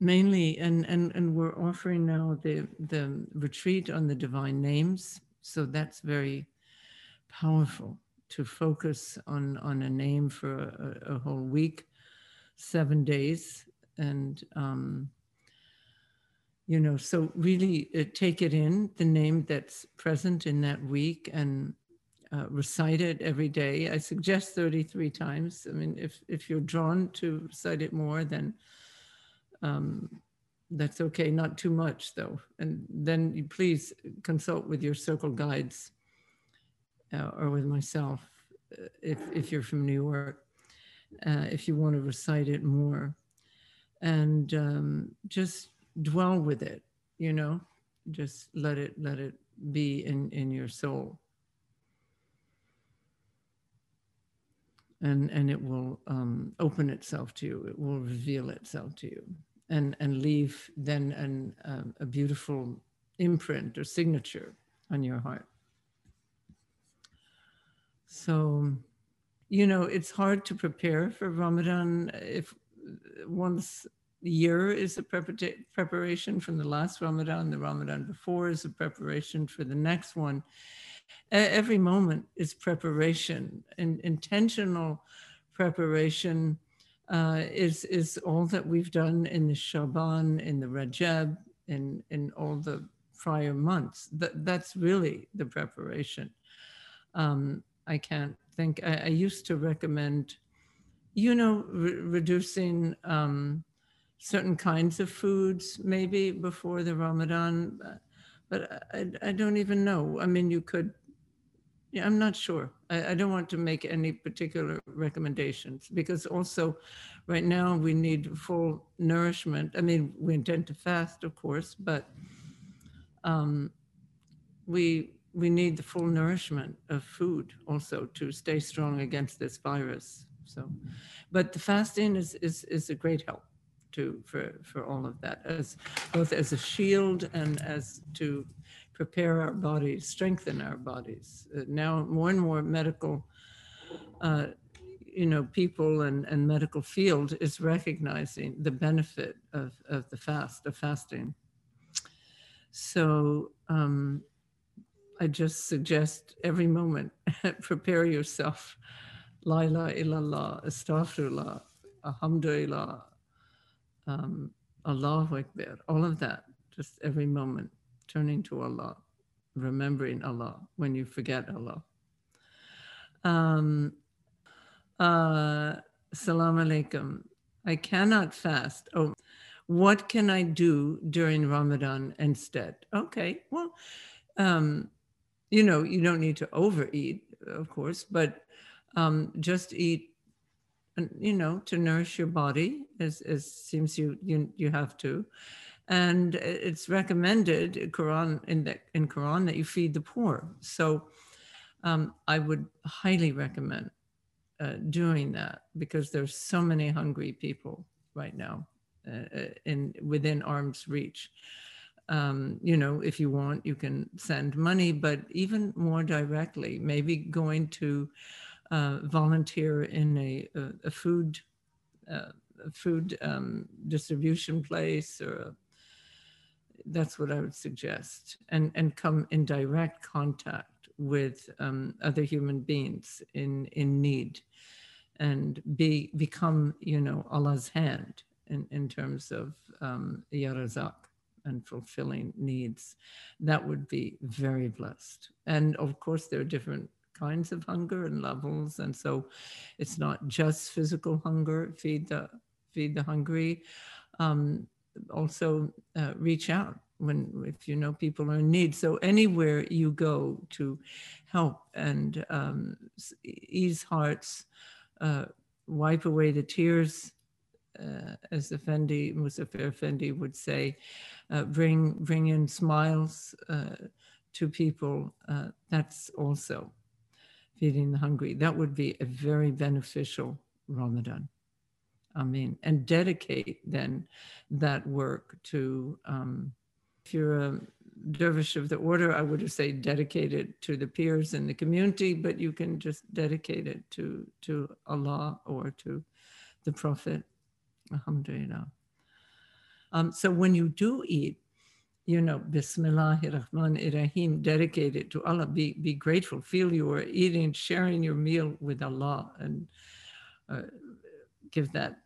mainly, and, and, and we're offering now the, the retreat on the divine names. So that's very powerful to focus on, on a name for a, a whole week, seven days. And, um, you know, so really uh, take it in, the name that's present in that week and uh, recite it every day. I suggest 33 times. I mean, if, if you're drawn to recite it more, then um, that's okay, not too much though. And then you please consult with your circle guides uh, or with myself uh, if, if you're from New York, uh, if you want to recite it more. And um, just dwell with it, you know, just let it, let it be in, in your soul. And, and it will um, open itself to you. It will reveal itself to you and, and leave then an, um, a beautiful imprint or signature on your heart. So, you know, it's hard to prepare for Ramadan if once year is a preparation from the last Ramadan, the Ramadan before is a preparation for the next one. Every moment is preparation, and intentional preparation uh, is is all that we've done in the Shaban, in the Rajab, in in all the prior months. That that's really the preparation. Um, I can't think. I, I, used to recommend, you know, re reducing um, certain kinds of foods maybe before the Ramadan, but I, I don't even know. I mean, you could yeah, I'm not sure. I, I, don't want to make any particular recommendations because also right now we need full nourishment. I mean, we intend to fast, of course, but um, we we need the full nourishment of food also to stay strong against this virus. So, but the fasting is is is a great help to for for all of that as both as a shield and as to prepare our bodies, strengthen our bodies. Uh, now, more and more medical, uh, you know, people and, and medical field is recognizing the benefit of, of the fast, of fasting. So um, I just suggest every moment, prepare yourself. La ilaha illallah, astaghfirullah, alhamdulillah, um, Allahu Akbar, all of that, just every moment turning to Allah, remembering Allah when you forget Allah. Um, uh, Salam alaikum. I cannot fast. Oh, what can I do during Ramadan instead? Okay, well, um, you know, you don't need to overeat, of course, but um, just eat, you know, to nourish your body as, as seems you, you, you have to and it's recommended Quran in the in Quran that you feed the poor. So um, I would highly recommend uh, doing that because there's so many hungry people right now uh, uh, in within arm's reach. Um, you know, if you want, you can send money, but even more directly, maybe going to uh, volunteer in a, a, a food uh, food um, distribution place or a that's what I would suggest, and and come in direct contact with um, other human beings in in need, and be become you know Allah's hand in in terms of um, yarazak and fulfilling needs. That would be very blessed. And of course, there are different kinds of hunger and levels, and so it's not just physical hunger. Feed the feed the hungry. Um, also uh, reach out when if you know people are in need. So anywhere you go to help and um, ease hearts, uh, wipe away the tears, uh, as Effendi, Muzaffer Effendi would say, uh, bring bring in smiles uh, to people. Uh, that's also feeding the hungry. That would be a very beneficial Ramadan. I mean, and dedicate then that work to, um, if you're a dervish of the order, I would say dedicate it to the pirs in the community, but you can just dedicate it to, to Allah or to the Prophet. Alhamdulillah. Um, so when you do eat, you know, Bismillahir Rahmanir Rahim, dedicated to Allah, be, be grateful, feel you are eating, sharing your meal with Allah, and uh, give that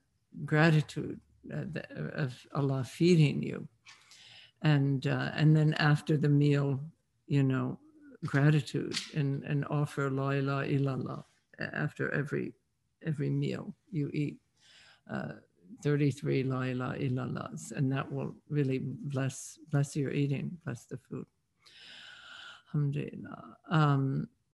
gratitude uh, of Allah feeding you. And, uh, and then after the meal, you know, gratitude and, and offer la ilaha illallah after every, every meal you eat. Uh, 33 la ilaha illallahs, and that will really bless bless your eating, bless the food. Alhamdulillah. Um,